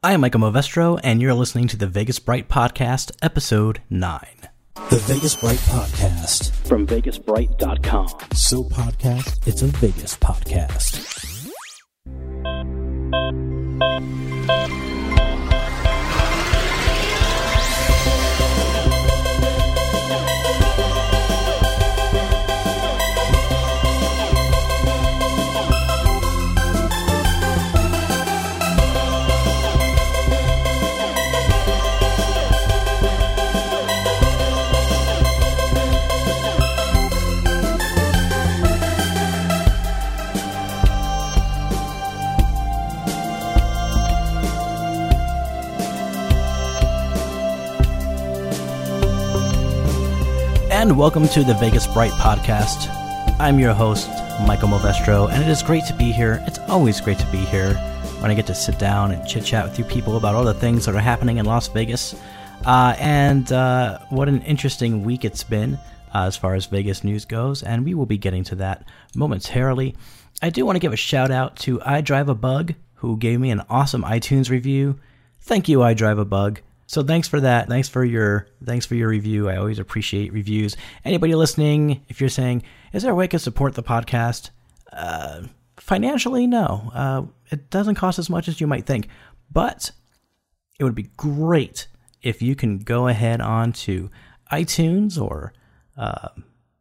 I am Michael Movestro, and you're listening to the Vegas Bright Podcast, Episode 9. The Vegas Bright Podcast. From VegasBright.com. So podcast, it's a Vegas podcast. Welcome to the Vegas Bright Podcast. I'm your host, Michael Movestro, and it is great to be here. It's always great to be here when I get to sit down and chit chat with you people about all the things that are happening in Las Vegas. Uh, and uh, what an interesting week it's been uh, as far as Vegas news goes, and we will be getting to that momentarily. I do want to give a shout out to I Drive a Bug, who gave me an awesome iTunes review. Thank you, I Drive a Bug. So thanks for that. Thanks for your thanks for your review. I always appreciate reviews. Anybody listening, if you're saying, "Is there a way to support the podcast?" Uh, financially, no. Uh, it doesn't cost as much as you might think, but it would be great if you can go ahead on to iTunes or uh,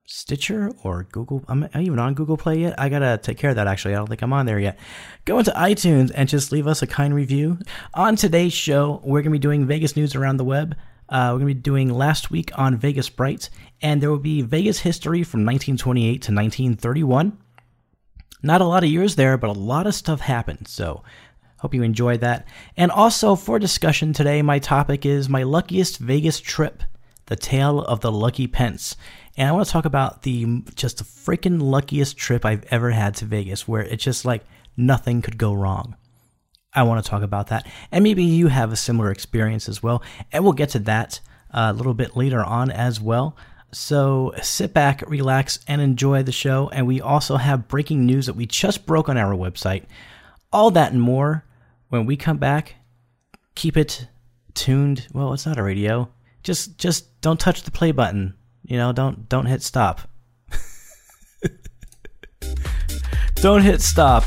Stitcher or Google. I'm I even on Google Play yet. I gotta take care of that. Actually, I don't think I'm on there yet. Go into iTunes and just leave us a kind review. On today's show, we're gonna be doing Vegas news around the web. Uh, we're gonna be doing last week on Vegas Bright, and there will be Vegas history from 1928 to 1931. Not a lot of years there, but a lot of stuff happened. So. Hope you enjoyed that. And also for discussion today, my topic is my luckiest Vegas trip, the tale of the lucky pence. And I want to talk about the just the freaking luckiest trip I've ever had to Vegas, where it's just like nothing could go wrong. I want to talk about that. And maybe you have a similar experience as well. And we'll get to that uh, a little bit later on as well. So sit back, relax, and enjoy the show. And we also have breaking news that we just broke on our website. All that and more when we come back. Keep it tuned. Well, it's not a radio. Just just don't touch the play button. You know, don't don't hit stop. don't hit stop.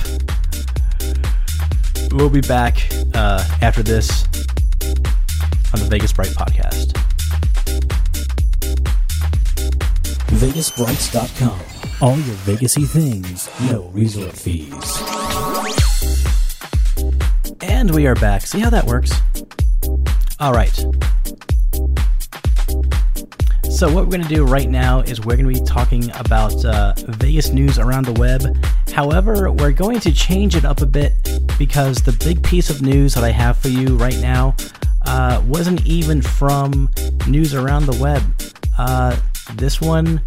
We'll be back uh, after this on the Vegas Bright podcast. VegasBrights.com. All your Vegasy things, no resort fees. And we are back. See how that works? All right. So, what we're going to do right now is we're going to be talking about uh, Vegas news around the web. However, we're going to change it up a bit because the big piece of news that I have for you right now uh, wasn't even from news around the web. Uh, this one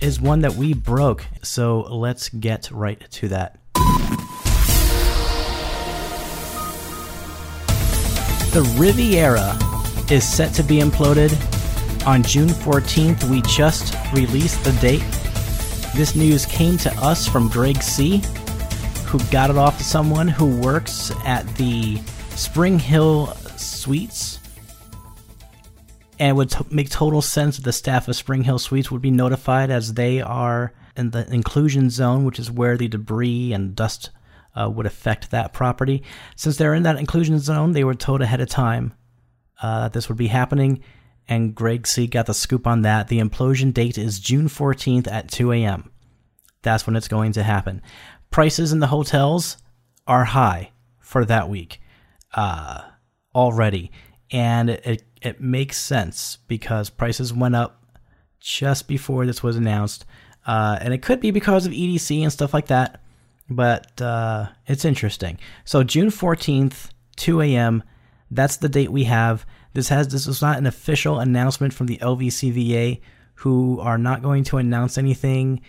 is one that we broke. So, let's get right to that. The Riviera is set to be imploded on June 14th, we just released the date. This news came to us from Greg C., who got it off to someone who works at the Spring Hill Suites. And it would t- make total sense that the staff of Spring Hill Suites would be notified as they are in the inclusion zone, which is where the debris and dust uh, would affect that property. Since they're in that inclusion zone, they were told ahead of time uh, that this would be happening and Greg C got the scoop on that. The implosion date is June 14th at 2 a.m. That's when it's going to happen. Prices in the hotels are high for that week uh, already. And it, it makes sense because prices went up just before this was announced. Uh, and it could be because of EDC and stuff like that. But uh, it's interesting. So June 14th, 2 a.m., that's the date we have. This has this was not an official announcement from the LVCVA, who are not going to announce anything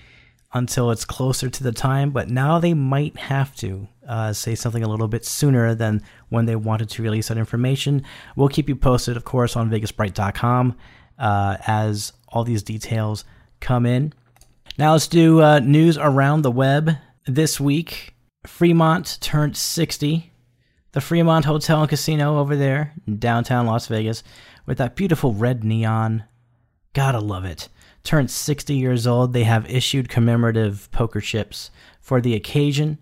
until it's closer to the time. But now they might have to uh, say something a little bit sooner than when they wanted to release that information. We'll keep you posted, of course, on VegasBright.com uh, as all these details come in. Now let's do uh, news around the web this week. Fremont turned 60 the Fremont Hotel and Casino over there in downtown Las Vegas with that beautiful red neon. Gotta love it. Turned 60 years old. They have issued commemorative poker chips for the occasion.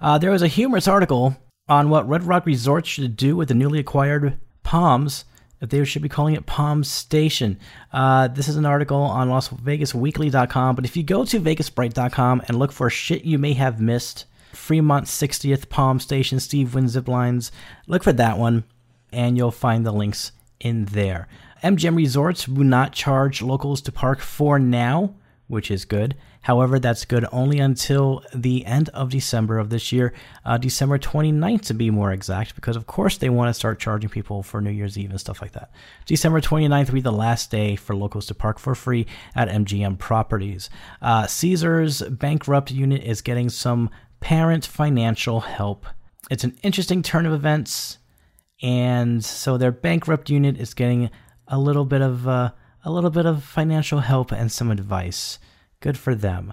Uh, there was a humorous article on what Red Rock Resort should do with the newly acquired Palms if they should be calling it Palm Station. Uh, this is an article on LasVegasWeekly.com, but if you go to VegasBright.com and look for shit you may have missed, Fremont 60th Palm Station, Steve Wynn Lines, look for that one, and you'll find the links in there. MGM Resorts will not charge locals to park for now, which is good. However, that's good only until the end of December of this year, uh, December 29th to be more exact, because of course they want to start charging people for New Year's Eve and stuff like that. December 29th will be the last day for locals to park for free at MGM properties. Uh, Caesars bankrupt unit is getting some parent financial help. It's an interesting turn of events, and so their bankrupt unit is getting a little bit of uh, a little bit of financial help and some advice. Good for them.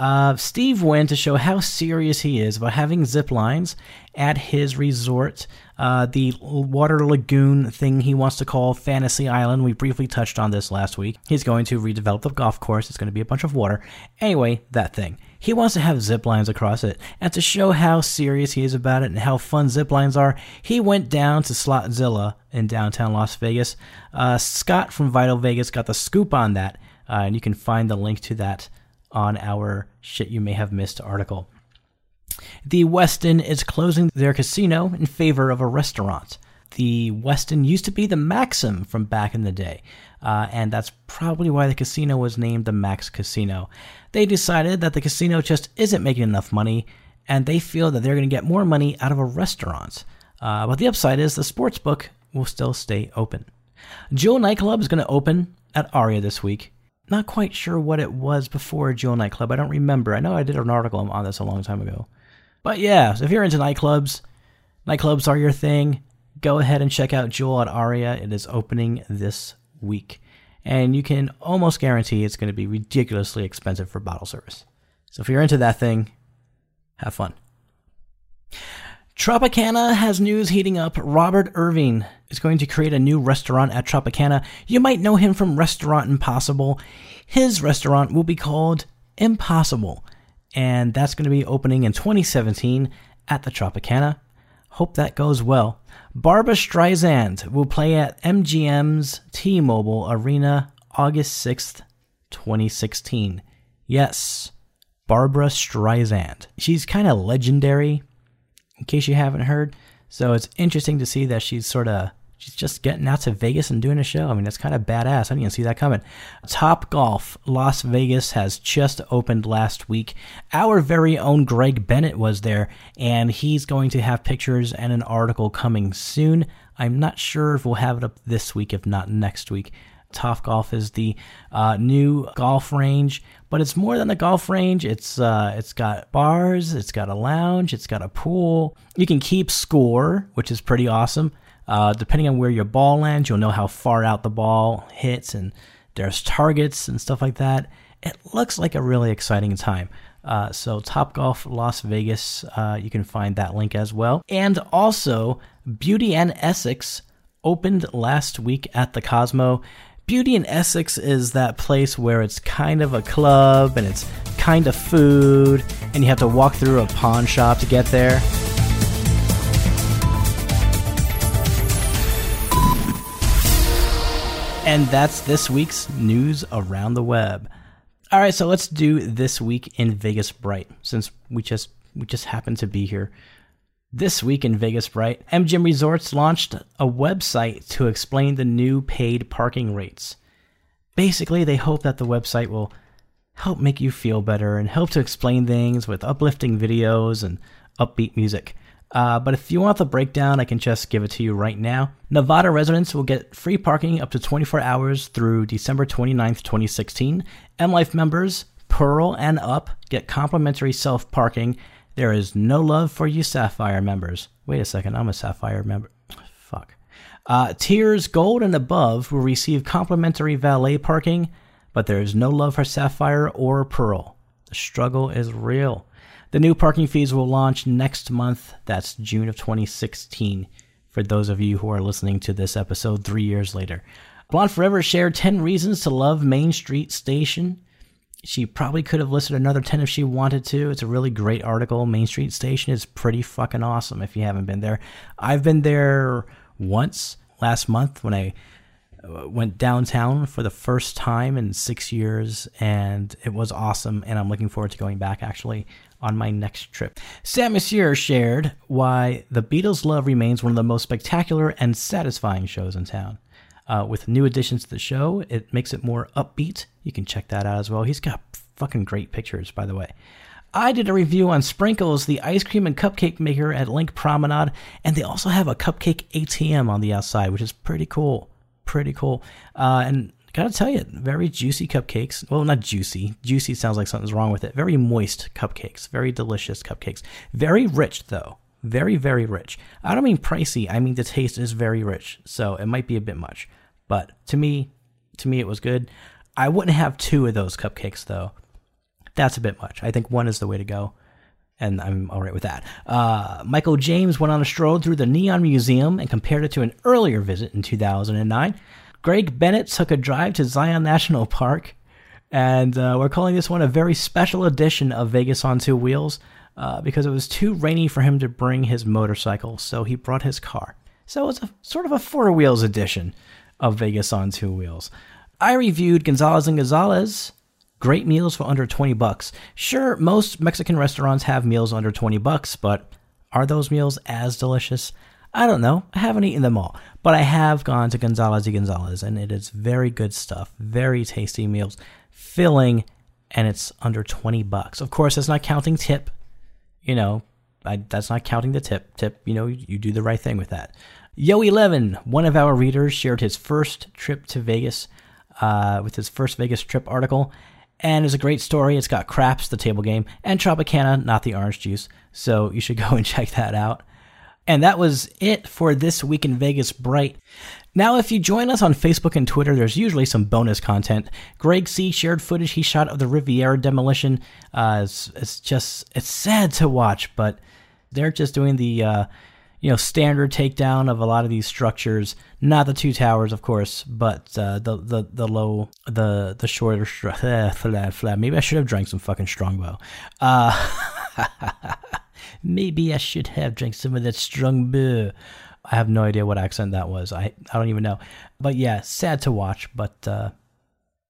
Uh, Steve went to show how serious he is about having zip lines at his resort, uh, the water lagoon thing he wants to call Fantasy Island. We briefly touched on this last week. He's going to redevelop the golf course. It's going to be a bunch of water. Anyway, that thing. He wants to have zip lines across it. And to show how serious he is about it and how fun zip lines are, he went down to Slotzilla in downtown Las Vegas. Uh, Scott from Vital Vegas got the scoop on that uh, and you can find the link to that on our Shit You May Have Missed article. The Westin is closing their casino in favor of a restaurant. The Westin used to be the Maxim from back in the day, uh, and that's probably why the casino was named the Max Casino. They decided that the casino just isn't making enough money, and they feel that they're going to get more money out of a restaurant. Uh, but the upside is the sports book will still stay open. Jewel Nightclub is going to open at Aria this week not quite sure what it was before Jewel Nightclub. I don't remember. I know I did an article on this a long time ago. But yeah, so if you're into nightclubs, nightclubs are your thing, go ahead and check out Jewel at Aria. It is opening this week. And you can almost guarantee it's going to be ridiculously expensive for bottle service. So if you're into that thing, have fun. Tropicana has news heating up. Robert Irvine is going to create a new restaurant at Tropicana. You might know him from Restaurant Impossible. His restaurant will be called Impossible, and that's going to be opening in 2017 at the Tropicana. Hope that goes well. Barbra Streisand will play at MGM's T Mobile Arena August 6th, 2016. Yes, Barbra Streisand. She's kind of legendary, in case you haven't heard. So it's interesting to see that she's sort of she's just getting out to Vegas and doing a show. I mean, that's kind of badass. I didn't even see that coming. Top Golf Las Vegas has just opened last week. Our very own Greg Bennett was there, and he's going to have pictures and an article coming soon. I'm not sure if we'll have it up this week, if not next week. Top Golf is the uh, new golf range, but it's more than a golf range. It's uh, it's got bars, it's got a lounge, it's got a pool. You can keep score, which is pretty awesome. Uh, depending on where your ball lands, you'll know how far out the ball hits, and there's targets and stuff like that. It looks like a really exciting time. Uh, so, Top Golf Las Vegas, uh, you can find that link as well. And also, Beauty and Essex opened last week at the Cosmo. Beauty and Essex is that place where it's kind of a club and it's kind of food, and you have to walk through a pawn shop to get there. And that's this week's news around the web. All right, so let's do this week in Vegas Bright since we just we just happen to be here. This week in Vegas Bright, MGM Resorts launched a website to explain the new paid parking rates. Basically, they hope that the website will help make you feel better and help to explain things with uplifting videos and upbeat music. Uh, but if you want the breakdown, I can just give it to you right now. Nevada residents will get free parking up to 24 hours through December 29th, 2016. M Life members, Pearl and Up, get complimentary self parking. There is no love for you Sapphire members. Wait a second, I'm a Sapphire member. Fuck. Uh, tiers Gold and above will receive complimentary valet parking, but there is no love for Sapphire or Pearl. The struggle is real. The new parking fees will launch next month. That's June of 2016 for those of you who are listening to this episode three years later. Blonde Forever shared 10 reasons to love Main Street Station. She probably could have listed another 10 if she wanted to. It's a really great article. Main Street Station is pretty fucking awesome if you haven't been there. I've been there once last month when I uh, went downtown for the first time in six years, and it was awesome. And I'm looking forward to going back actually on my next trip. Sam Monsieur shared why The Beatles' Love remains one of the most spectacular and satisfying shows in town. Uh, with new additions to the show, it makes it more upbeat. You can check that out as well. He's got fucking great pictures, by the way. I did a review on Sprinkles, the ice cream and cupcake maker at LINQ Promenade, and they also have a cupcake ATM on the outside, which is pretty cool. Pretty cool. Uh, and gotta tell you, very juicy cupcakes. Well, not juicy. Juicy sounds like something's wrong with it. Very moist cupcakes. Very delicious cupcakes. Very rich, though. Very, very rich. I don't mean pricey. I mean the taste is very rich. So it might be a bit much. But to me, to me, it was good. I wouldn't have two of those cupcakes, though. That's a bit much. I think one is the way to go and I'm all right with that. Uh, Michael James went on a stroll through the Neon Museum and compared it to an earlier visit in 2009. Greg Bennett took a drive to Zion National Park, and uh, we're calling this one a very special edition of Vegas on Two Wheels uh, because it was too rainy for him to bring his motorcycle, so he brought his car. So it's a sort of a four wheels edition of Vegas on Two Wheels. I reviewed Gonzalez and Gonzalez. Great meals for under 20 bucks. Sure, most Mexican restaurants have meals under 20 bucks, but are those meals as delicious? I don't know. I haven't eaten them all, but I have gone to Gonzalez y Gonzalez, and it is very good stuff. Very tasty meals, filling, and it's under 20 bucks. Of course, that's not counting tip. You know, I, that's not counting the tip. Tip, you know, you do the right thing with that. Yo11, one of our readers, shared his first trip to Vegas uh, with his first Vegas trip article. And it's a great story. It's got Craps, the table game, and Tropicana, not the orange juice. So you should go and check that out. And that was it for this week in Vegas Bright. Now, if you join us on Facebook and Twitter, there's usually some bonus content. Greg C shared footage he shot of the Riviera demolition. Uh, it's, it's just it's sad to watch, but they're just doing the uh, you know standard takedown of a lot of these structures. Not the two towers, of course, but uh, the the the low the the shorter. Stru- Maybe I should have drank some fucking Strongbow. Maybe I should have drank some of that strong beer. I have no idea what accent that was. I I don't even know. But yeah, sad to watch, but uh,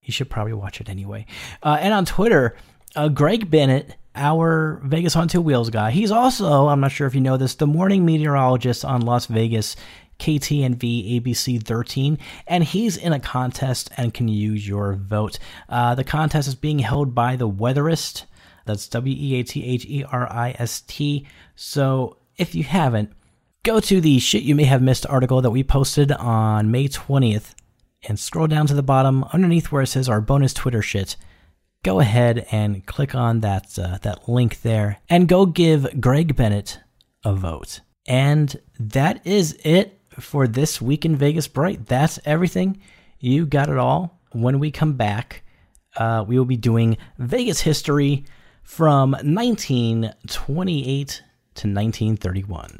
you should probably watch it anyway. Uh, and on Twitter, uh, Greg Bennett, our Vegas on Two Wheels guy, he's also, I'm not sure if you know this, the morning meteorologist on Las Vegas KTNV ABC 13, and he's in a contest and can use your vote. Uh, the contest is being held by the Weatherist. That's W E A T H E R I S T. So if you haven't, go to the shit you may have missed article that we posted on May 20th and scroll down to the bottom underneath where it says our bonus Twitter shit. Go ahead and click on that uh, that link there and go give Greg Bennett a vote. And that is it for this week in Vegas Bright. That's everything. You got it all. When we come back, uh, we will be doing Vegas history from 1928 to 1931.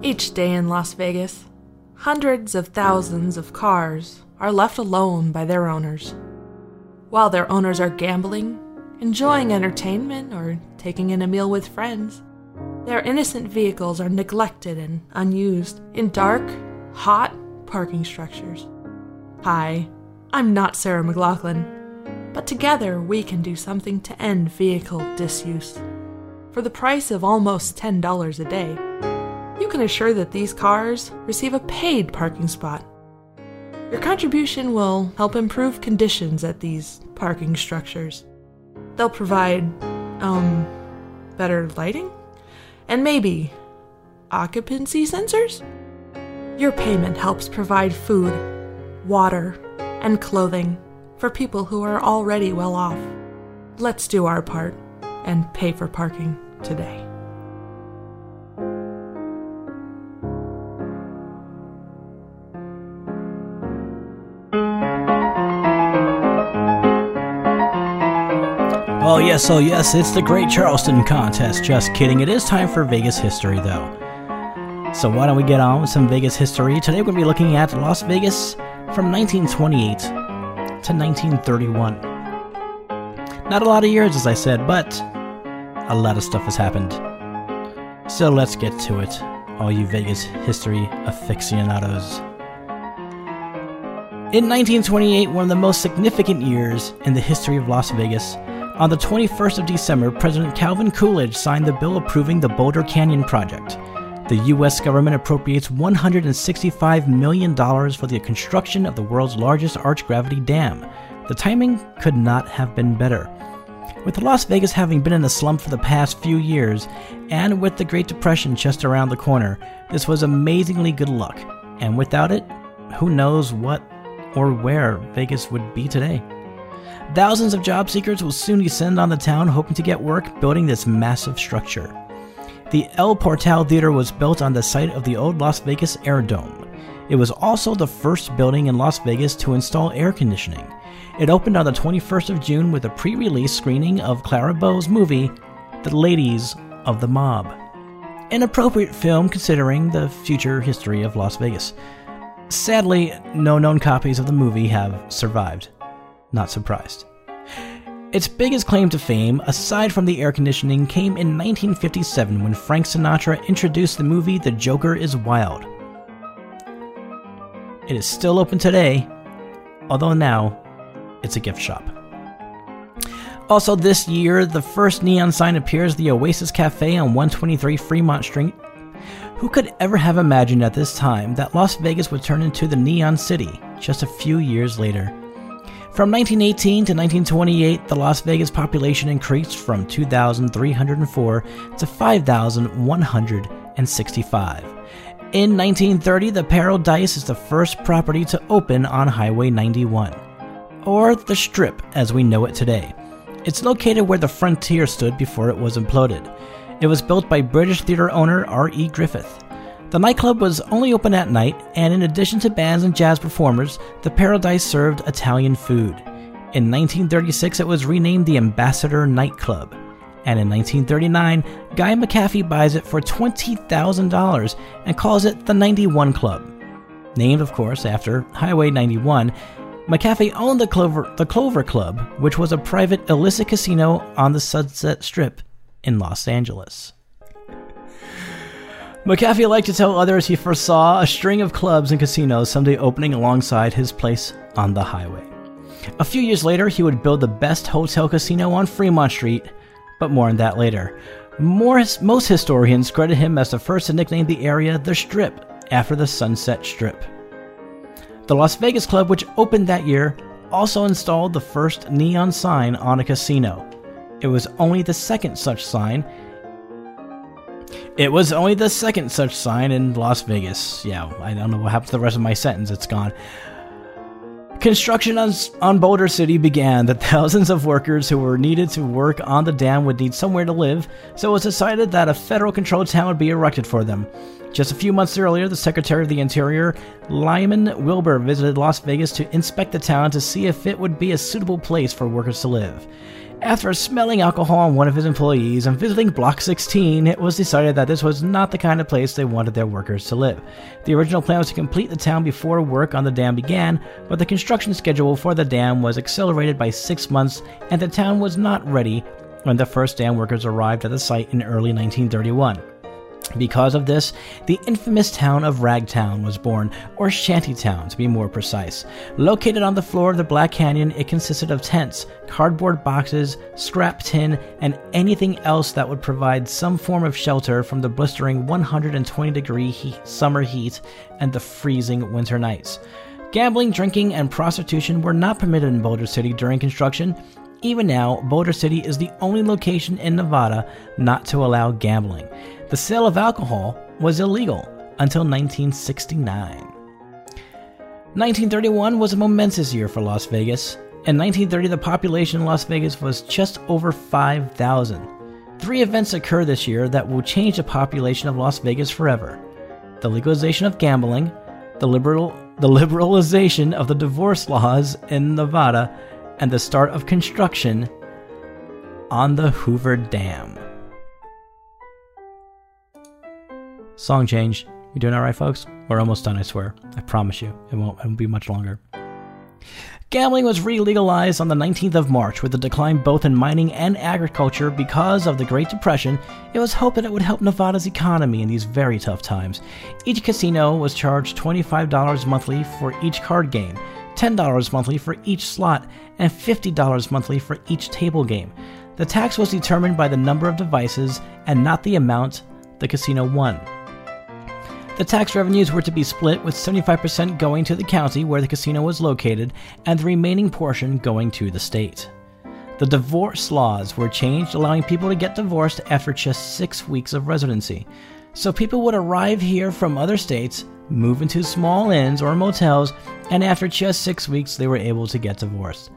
Each day in Las Vegas, hundreds of thousands of cars are left alone by their owners. While their owners are gambling, enjoying entertainment, or taking in a meal with friends, their innocent vehicles are neglected and unused in dark, hot parking structures. Hi, I'm not Sarah McLachlan, but together we can do something to end vehicle disuse. For the price of almost $10 a day, you can assure that these cars receive a paid parking spot. Your contribution will help improve conditions at these parking structures. They'll provide, um, better lighting? And maybe occupancy sensors? Your payment helps provide food, water, and clothing for people who are already well off. Let's do our part and pay for parking today. Oh, yes, oh, yes, it's the Great Charleston Contest. Just kidding. It is time for Vegas history, though. So, why don't we get on with some Vegas history? Today, we're going to be looking at Las Vegas from 1928 to 1931. Not a lot of years, as I said, but a lot of stuff has happened. So, let's get to it, all you Vegas history aficionados. In 1928, one of the most significant years in the history of Las Vegas, on the 21st of December, President Calvin Coolidge signed the bill approving the Boulder Canyon Project. The U.S. government appropriates $165 million for the construction of the world's largest arch gravity dam. The timing could not have been better. With Las Vegas having been in a slump for the past few years, and with the Great Depression just around the corner, this was amazingly good luck. And without it, who knows what or where Vegas would be today. Thousands of job seekers will soon descend on the town hoping to get work building this massive structure. The El Portal Theater was built on the site of the old Las Vegas Air Dome. It was also the first building in Las Vegas to install air conditioning. It opened on the 21st of June with a pre release screening of Clara Bow's movie, The Ladies of the Mob. An appropriate film considering the future history of Las Vegas. Sadly, no known copies of the movie have survived. Not surprised. Its biggest claim to fame, aside from the air conditioning, came in 1957 when Frank Sinatra introduced the movie The Joker is Wild. It is still open today, although now it's a gift shop. Also, this year, the first neon sign appears the Oasis Cafe on 123 Fremont Street who could ever have imagined at this time that Las Vegas would turn into the Neon City just a few years later? From 1918 to 1928, the Las Vegas population increased from 2,304 to 5,165. In 1930, the Paradise is the first property to open on Highway 91, or the Strip as we know it today. It's located where the Frontier stood before it was imploded. It was built by British theater owner R.E. Griffith. The nightclub was only open at night, and in addition to bands and jazz performers, the Paradise served Italian food. In 1936, it was renamed the Ambassador Nightclub. And in 1939, Guy McAfee buys it for $20,000 and calls it the 91 Club. Named, of course, after Highway 91, McAfee owned the Clover, the Clover Club, which was a private illicit casino on the Sunset Strip in Los Angeles. McAfee liked to tell others he foresaw a string of clubs and casinos someday opening alongside his place on the highway. A few years later, he would build the best hotel casino on Fremont Street, but more on that later. More, most historians credit him as the first to nickname the area the Strip after the Sunset Strip. The Las Vegas Club, which opened that year, also installed the first neon sign on a casino. It was only the second such sign. It was only the second such sign in Las Vegas. Yeah, I don't know what happened to the rest of my sentence. It's gone. Construction on, on Boulder City began. The thousands of workers who were needed to work on the dam would need somewhere to live, so it was decided that a federal controlled town would be erected for them. Just a few months earlier, the Secretary of the Interior, Lyman Wilbur, visited Las Vegas to inspect the town to see if it would be a suitable place for workers to live. After smelling alcohol on one of his employees and visiting Block 16, it was decided that this was not the kind of place they wanted their workers to live. The original plan was to complete the town before work on the dam began, but the construction schedule for the dam was accelerated by six months, and the town was not ready when the first dam workers arrived at the site in early 1931. Because of this, the infamous town of Ragtown was born, or Shantytown to be more precise. Located on the floor of the Black Canyon, it consisted of tents, cardboard boxes, scrap tin, and anything else that would provide some form of shelter from the blistering 120 degree summer heat and the freezing winter nights. Gambling, drinking, and prostitution were not permitted in Boulder City during construction. Even now, Boulder City is the only location in Nevada not to allow gambling. The sale of alcohol was illegal until 1969. 1931 was a momentous year for Las Vegas. In 1930, the population in Las Vegas was just over 5,000. Three events occur this year that will change the population of Las Vegas forever the legalization of gambling, the, liberal, the liberalization of the divorce laws in Nevada, and the start of construction on the Hoover Dam. Song change. You doing alright, folks? We're almost done, I swear. I promise you. It won't, it won't be much longer. Gambling was re legalized on the 19th of March with a decline both in mining and agriculture because of the Great Depression. It was hoped that it would help Nevada's economy in these very tough times. Each casino was charged $25 monthly for each card game, $10 monthly for each slot, and $50 monthly for each table game. The tax was determined by the number of devices and not the amount the casino won. The tax revenues were to be split, with 75% going to the county where the casino was located, and the remaining portion going to the state. The divorce laws were changed, allowing people to get divorced after just six weeks of residency. So people would arrive here from other states, move into small inns or motels, and after just six weeks, they were able to get divorced.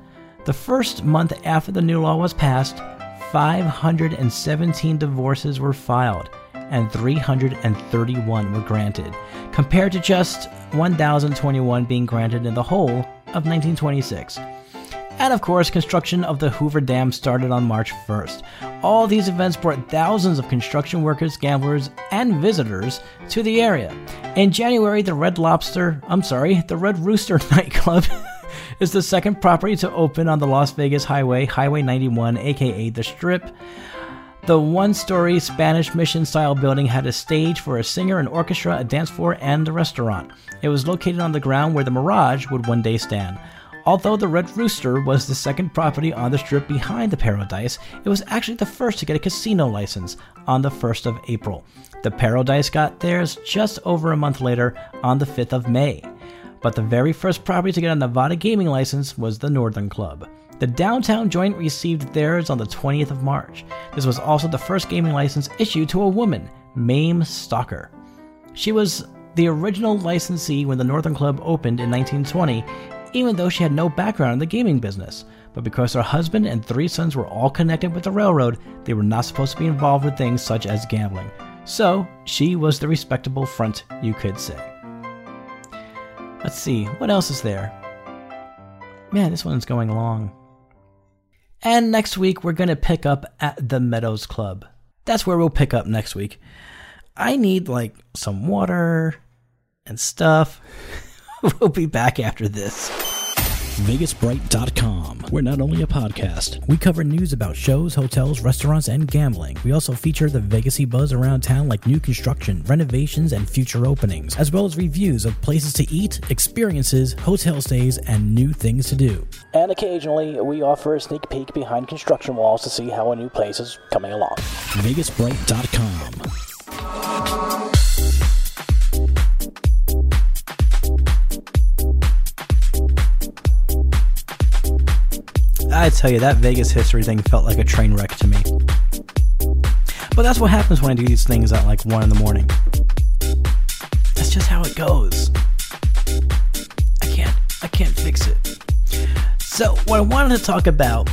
The first month after the new law was passed, 517 divorces were filed and 331 were granted, compared to just 1,021 being granted in the whole of 1926. And of course, construction of the Hoover Dam started on March 1st. All these events brought thousands of construction workers, gamblers, and visitors to the area. In January, the Red Lobster, I'm sorry, the Red Rooster nightclub is the second property to open on the Las Vegas Highway, Highway 91, aka the Strip. The one story Spanish mission style building had a stage for a singer, an orchestra, a dance floor, and a restaurant. It was located on the ground where the Mirage would one day stand. Although the Red Rooster was the second property on the strip behind the Paradise, it was actually the first to get a casino license on the 1st of April. The Paradise got theirs just over a month later on the 5th of May. But the very first property to get a Nevada gaming license was the Northern Club. The downtown joint received theirs on the 20th of March. This was also the first gaming license issued to a woman, Mayme Stocker. She was the original licensee when the Northern Club opened in 1920, even though she had no background in the gaming business. But because her husband and three sons were all connected with the railroad, they were not supposed to be involved with things such as gambling. So, she was the respectable front, you could say. Let's see, what else is there? Man, this one's going long. And next week, we're going to pick up at the Meadows Club. That's where we'll pick up next week. I need like some water and stuff. we'll be back after this. VegasBright.com. We're not only a podcast, we cover news about shows, hotels, restaurants, and gambling. We also feature the Vegasy buzz around town like new construction, renovations, and future openings, as well as reviews of places to eat, experiences, hotel stays, and new things to do. And occasionally, we offer a sneak peek behind construction walls to see how a new place is coming along. VegasBright.com. I tell you, that Vegas history thing felt like a train wreck to me. But that's what happens when I do these things at like 1 in the morning. That's just how it goes. I can't, I can't fix it. So, what I wanted to talk about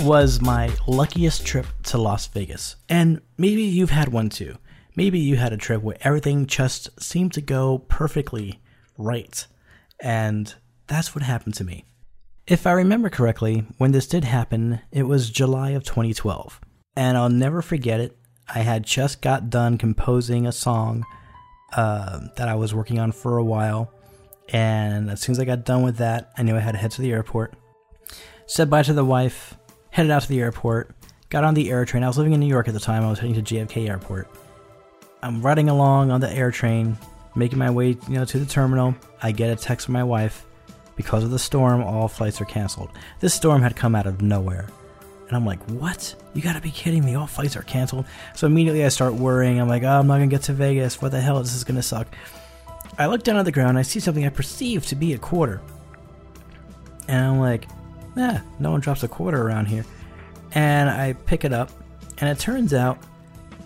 was my luckiest trip to Las Vegas. And maybe you've had one too. Maybe you had a trip where everything just seemed to go perfectly right. And that's what happened to me. If I remember correctly, when this did happen, it was July of 2012. And I'll never forget it. I had just got done composing a song uh, that I was working on for a while. And as soon as I got done with that, I knew I had to head to the airport. Said bye to the wife, headed out to the airport, got on the air train. I was living in New York at the time. I was heading to JFK Airport. I'm riding along on the air train, making my way, you know, to the terminal. I get a text from my wife because of the storm, all flights are canceled. This storm had come out of nowhere. And I'm like, what? You gotta be kidding me. All flights are canceled. So immediately I start worrying. I'm like, oh, I'm not gonna get to Vegas. What the hell? This is gonna suck. I look down at the ground. I see something I perceive to be a quarter. And I'm like, nah, no one drops a quarter around here. And I pick it up. And it turns out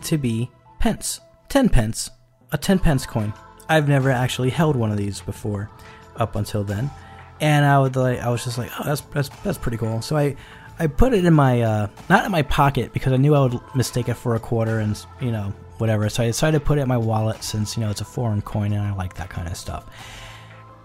to be pence. 10 pence. A 10 pence coin. I've never actually held one of these before up until then and I would like I was just like, oh, that's that's that's pretty cool. So I I put it in my uh, not in my pocket because I knew I would mistake it for a quarter and you know whatever. So I decided to put it in my wallet since you know it's a foreign coin and I like that kind of stuff.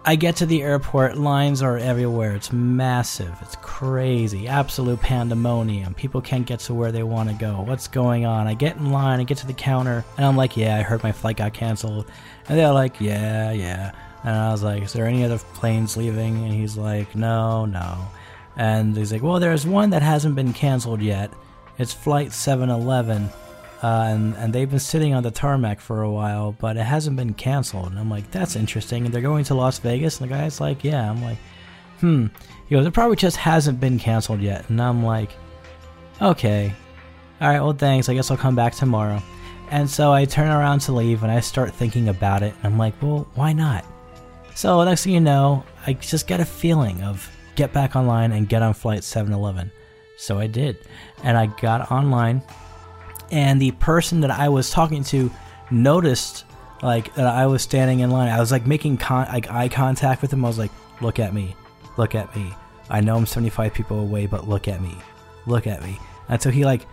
I get to the airport, lines are everywhere. It's massive. It's crazy. Absolute pandemonium. People can't get to where they want to go. What's going on? I get in line, I get to the counter, and I'm like, yeah, I heard my flight got canceled. And they're like, yeah, yeah. And I was like, is there any other planes leaving? And he's like, no, no. And he's like, well, there's one that hasn't been canceled yet. It's flight 711. Uh, and, and they've been sitting on the tarmac for a while, but it hasn't been canceled. And I'm like, that's interesting. And they're going to Las Vegas? And the guy's like, yeah. I'm like, hmm. He goes, it probably just hasn't been canceled yet. And I'm like, okay. All right, well, thanks. I guess I'll come back tomorrow. And so I turn around to leave and I start thinking about it. And I'm like, well, why not? So next thing you know, I just got a feeling of get back online and get on flight 711. So I did. And I got online and the person that I was talking to noticed like that I was standing in line. I was like making con- like eye contact with him. I was like, "Look at me, look at me. I know I'm 75 people away, but look at me, look at me." And so he like,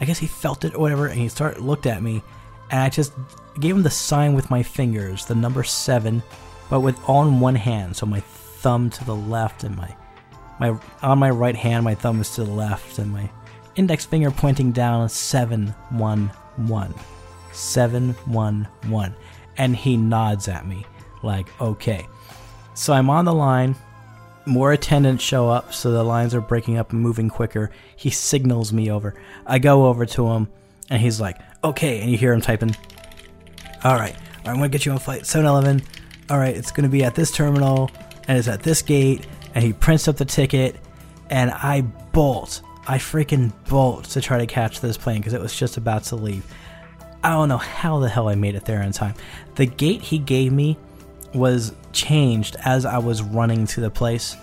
I guess he felt it or whatever, and he started looked at me, and I just gave him the sign with my fingers, the number seven, but with all in one hand. So my thumb to the left and my my on my right hand, my thumb is to the left, and my index finger pointing down 711. 711. And he nods at me, like, okay. So I'm on the line. More attendants show up, so the lines are breaking up and moving quicker. He signals me over. I go over to him, and he's like, okay. And you hear him typing, all right, I'm going to get you on flight 711. All right, it's going to be at this terminal, and it's at this gate. And he prints up the ticket, and I bolt I freaking bolt to try to catch this plane because it was just about to leave. I don't know how the hell I made it there in time. The gate he gave me was changed as I was running to the place.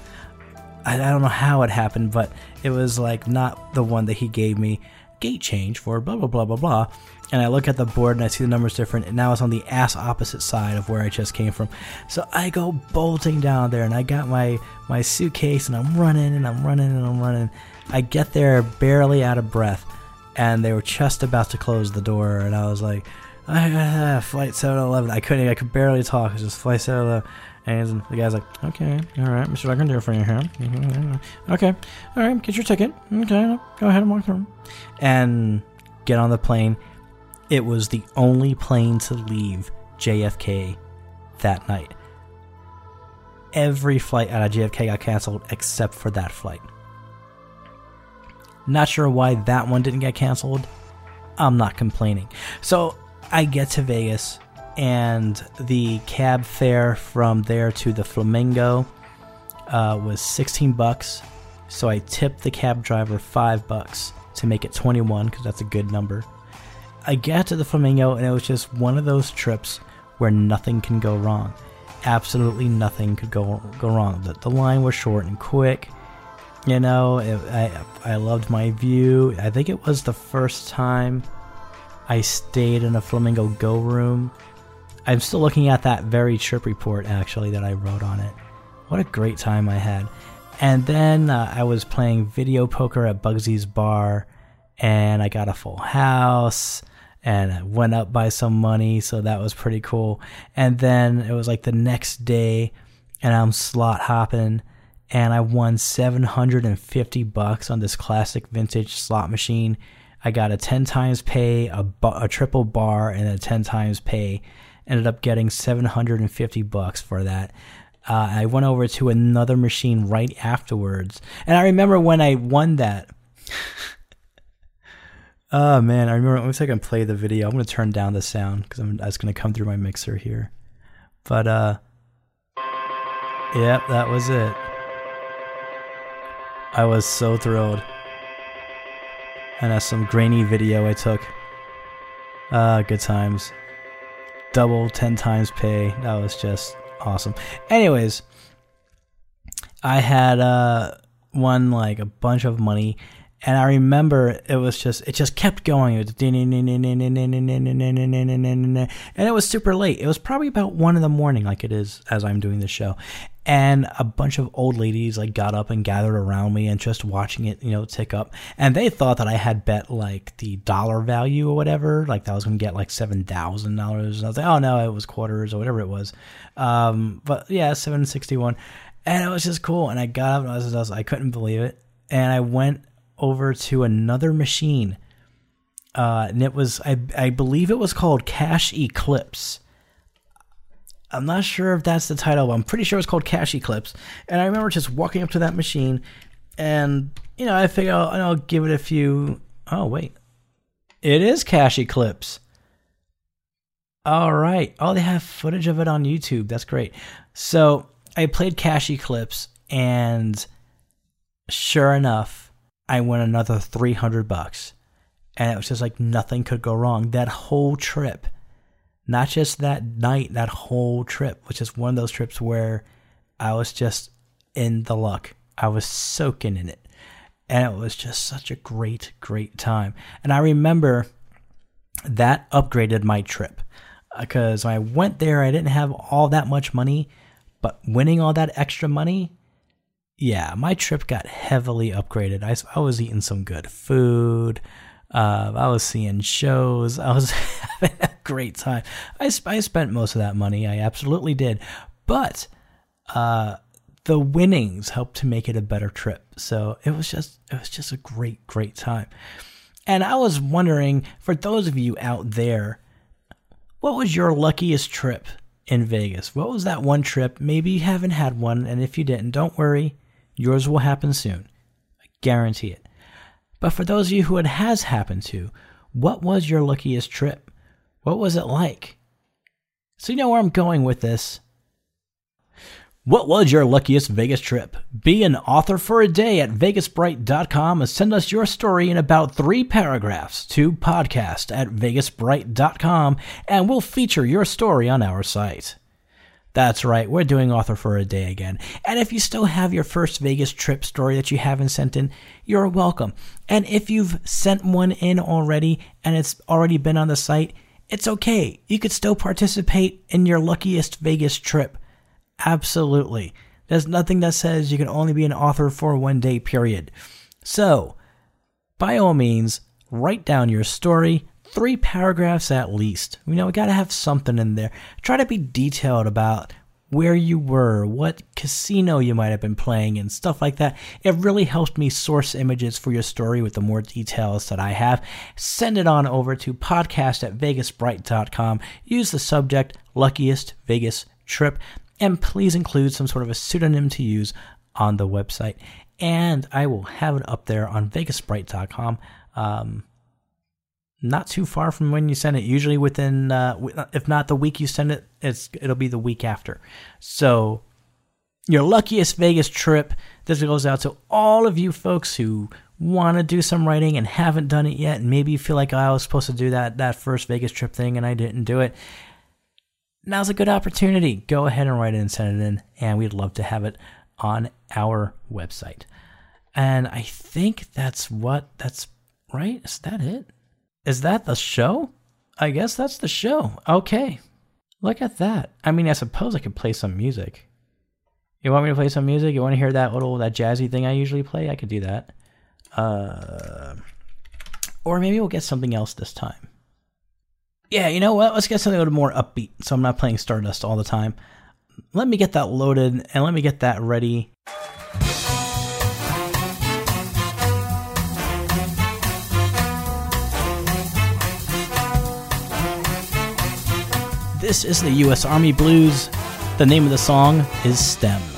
I, I don't know how it happened, but it was like not the one that he gave me. Gate change for blah blah blah blah blah. And I look at the board and I see the numbers different, and now it's on the ass opposite side of where I just came from. So I go bolting down there, and I got my my suitcase, and I'm running and I'm running and I'm running I get there barely out of breath, and they were just about to close the door, and I was like, ah, "Flight 711." I couldn't. I could barely talk. It was just flight 711. And the guy's like, "Okay, all right, Mr. I can do it for you here. Okay, all right, get your ticket. Okay, go ahead and walk through." And get on the plane. It was the only plane to leave JFK that night. Every flight out of JFK got canceled except for that flight. Not sure why that one didn't get canceled. I'm not complaining. So I get to Vegas, and the cab fare from there to the Flamingo uh, was 16 bucks. So I tipped the cab driver five bucks to make it 21 because that's a good number. I got to the Flamingo, and it was just one of those trips where nothing can go wrong. Absolutely nothing could go go wrong. The, the line was short and quick. You know, it, I I loved my view. I think it was the first time I stayed in a Flamingo Go room. I'm still looking at that very trip report actually that I wrote on it. What a great time I had. And then uh, I was playing video poker at Bugsy's bar, and I got a full house and went up by some money, so that was pretty cool. And then it was like the next day, and I'm slot hopping and I won 750 bucks on this classic vintage slot machine. I got a 10 times pay, a, a triple bar, and a 10 times pay. Ended up getting 750 bucks for that. Uh, I went over to another machine right afterwards, and I remember when I won that. Oh man, I remember. Let me see if I can play the video. I'm to turn down the sound because I'm that's to come through my mixer here. But uh, yep, that was it. I was so thrilled. And that's some grainy video I took. Ah, uh, good times. Double, ten times pay. That was just awesome. Anyways, I had uh, won like a bunch of money, and I remember it was just it just kept going. It was and it was super late. It was probably about one in the morning, like it is as I'm doing this show, and a bunch of old ladies like got up and gathered around me and just watching it, you know, tick up. And they thought that I had bet like the dollar value or whatever, like that I was to get like seven thousand dollars. And I was like, oh no, it was quarters or whatever it was. Um, but yeah, seven sixty one, and it was just cool. And I got up and I was, was I couldn't believe it, and I went over to another machine. Uh, and it was I I believe it was called Cash Eclipse I'm not sure if that's the title, but I'm pretty sure it's called Cash Eclipse. And I remember just walking up to that machine, and you know, I figure I'll, I'll give it a few. Oh wait, it is Cash Eclipse. All right. Oh, they have footage of it on YouTube. That's great. So I played Cash Eclipse, and sure enough, I won another 300 bucks. And it was just like nothing could go wrong. That whole trip not just that night, that whole trip, which is one of those trips where I was just in the luck. I was soaking in it. And it was just such a great, great time. And I remember that upgraded my trip uh, because when I went there, I didn't have all that much money, but winning all that extra money, yeah, my trip got heavily upgraded. I, I was eating some good food. Uh, I was seeing shows. I was having a great time. I, I spent most of that money. I absolutely did. But uh, the winnings helped to make it a better trip. So it was just it was just a great great time. And I was wondering for those of you out there, what was your luckiest trip in Vegas? What was that one trip? Maybe you haven't had one, and if you didn't, don't worry, yours will happen soon. I guarantee it. But for those of you who it has happened to, what was your luckiest trip? What was it like? So you know where I'm going with this. What was your luckiest Vegas trip? Be an author for a day at vegasbright.com and send us your story in about three paragraphs to podcast at vegasbright.com and we'll feature your story on our site. That's right, we're doing Author for a Day again. And if you still have your first Vegas trip story that you haven't sent in, you're welcome. And if you've sent one in already and it's already been on the site, it's okay. You could still participate in your luckiest Vegas trip. Absolutely. There's nothing that says you can only be an author for one day, period. So, by all means, write down your story, three paragraphs at least. You know, we got to have something in there. Try to be detailed about where you were, what casino you might have been playing, and stuff like that. It really helps me source images for your story with the more details that I have. Send it on over to podcast at vegasbright.com. Use the subject luckiest Vegas trip, and please include some sort of a pseudonym to use on the website. And I will have it up there on vegasbright.com. Um, not too far from when you send it. Usually within, uh, if not the week you send it, it's it'll be the week after. So, your luckiest Vegas trip. This goes out to all of you folks who want to do some writing and haven't done it yet, and maybe you feel like oh, I was supposed to do that that first Vegas trip thing and I didn't do it. Now's a good opportunity. Go ahead and write it and send it in, and we'd love to have it on our website. And I think that's what that's right. Is that it? Is that the show? I guess that's the show. Okay. Look at that. I mean, I suppose I could play some music. You want me to play some music? You want to hear that little that jazzy thing I usually play? I could do that. Uh, or maybe we'll get something else this time. Yeah, you know what? Let's get something a little more upbeat so I'm not playing Stardust all the time. Let me get that loaded and let me get that ready. This is the U.S. Army Blues. The name of the song is STEM.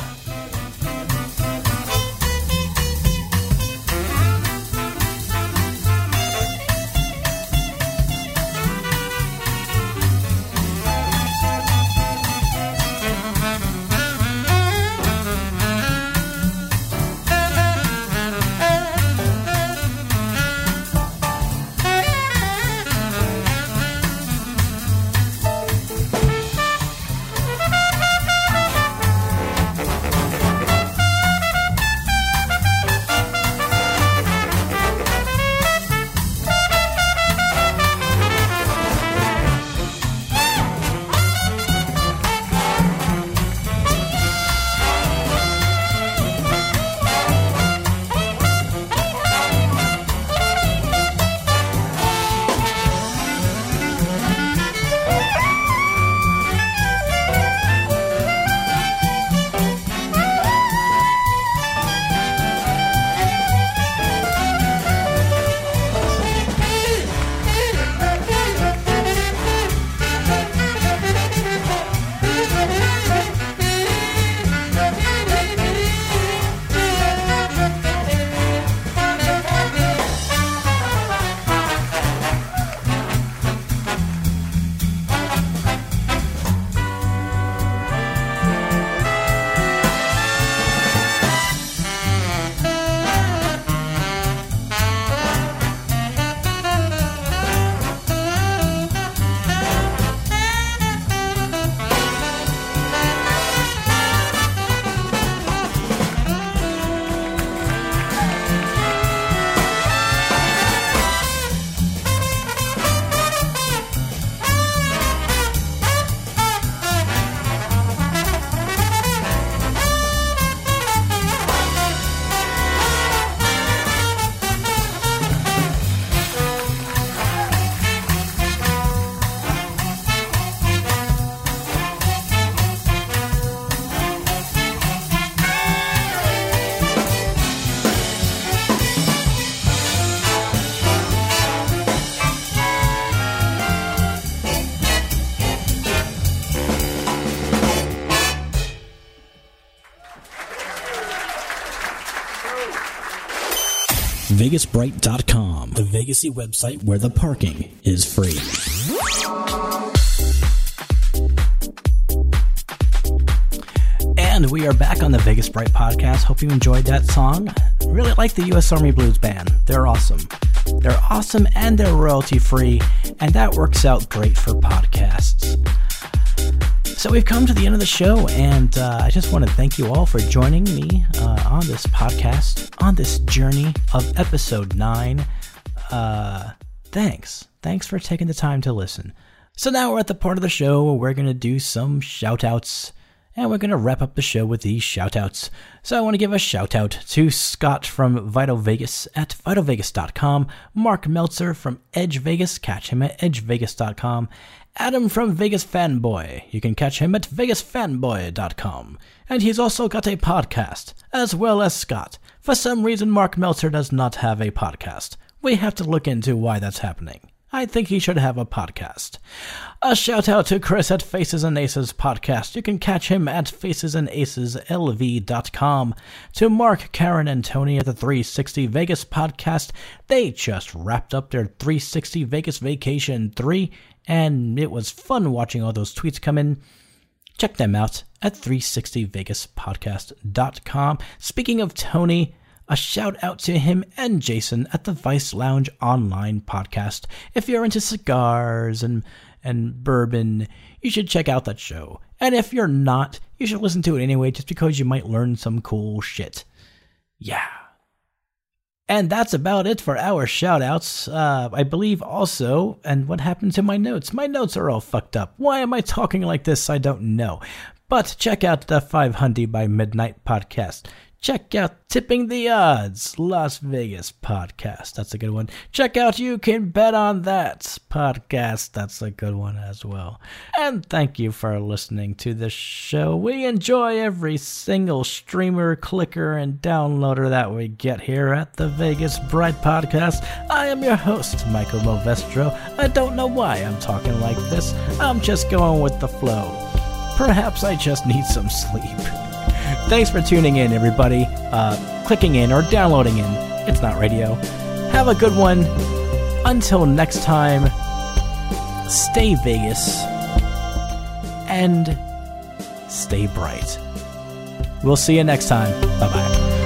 VegasBright.com, the Vegasy website where the parking is free. And we are back on the Vegas Bright podcast. Hope you enjoyed that song. Really like the U.S. Army Blues Band. They're awesome. They're awesome and they're royalty free, and that works out great for podcasts. So we've come to the end of the show, and uh, I just want to thank you all for joining me uh, on this podcast, on this journey of episode nine. Uh, thanks. Thanks for taking the time to listen. So now we're at the part of the show where we're going to do some shout outs and we're going to wrap up the show with these shout outs. So I want to give a shout out to Scott from Vital Vegas at vitalvegas.com, Mark Meltzer from Edge Vegas, catch him at edgevegas.com, Adam from Vegas Fanboy, you can catch him at vegasfanboy.com. And he's also got a podcast, as well as Scott. For some reason, Mark Meltzer does not have a podcast. We have to look into why that's happening. I think he should have a podcast. A shout out to Chris at Faces and Aces podcast. You can catch him at facesandaceslv.com. To Mark, Karen, and Tony at the 360 Vegas podcast. They just wrapped up their 360 Vegas Vacation 3, and it was fun watching all those tweets come in. Check them out at 360vegaspodcast.com. Speaking of Tony, a shout out to him and Jason at the Vice Lounge online podcast. If you're into cigars and and bourbon, you should check out that show. And if you're not, you should listen to it anyway just because you might learn some cool shit. Yeah. And that's about it for our shout outs. Uh, I believe also, and what happened to my notes? My notes are all fucked up. Why am I talking like this? I don't know. But check out the 500 by Midnight podcast. Check out Tipping the Odds, Las Vegas podcast. That's a good one. Check out You Can Bet on That podcast. That's a good one as well. And thank you for listening to this show. We enjoy every single streamer, clicker, and downloader that we get here at the Vegas Bright Podcast. I am your host, Michael Movestro. I don't know why I'm talking like this. I'm just going with the flow. Perhaps I just need some sleep. Thanks for tuning in, everybody. Uh, clicking in or downloading in. It's not radio. Have a good one. Until next time, stay Vegas and stay bright. We'll see you next time. Bye bye.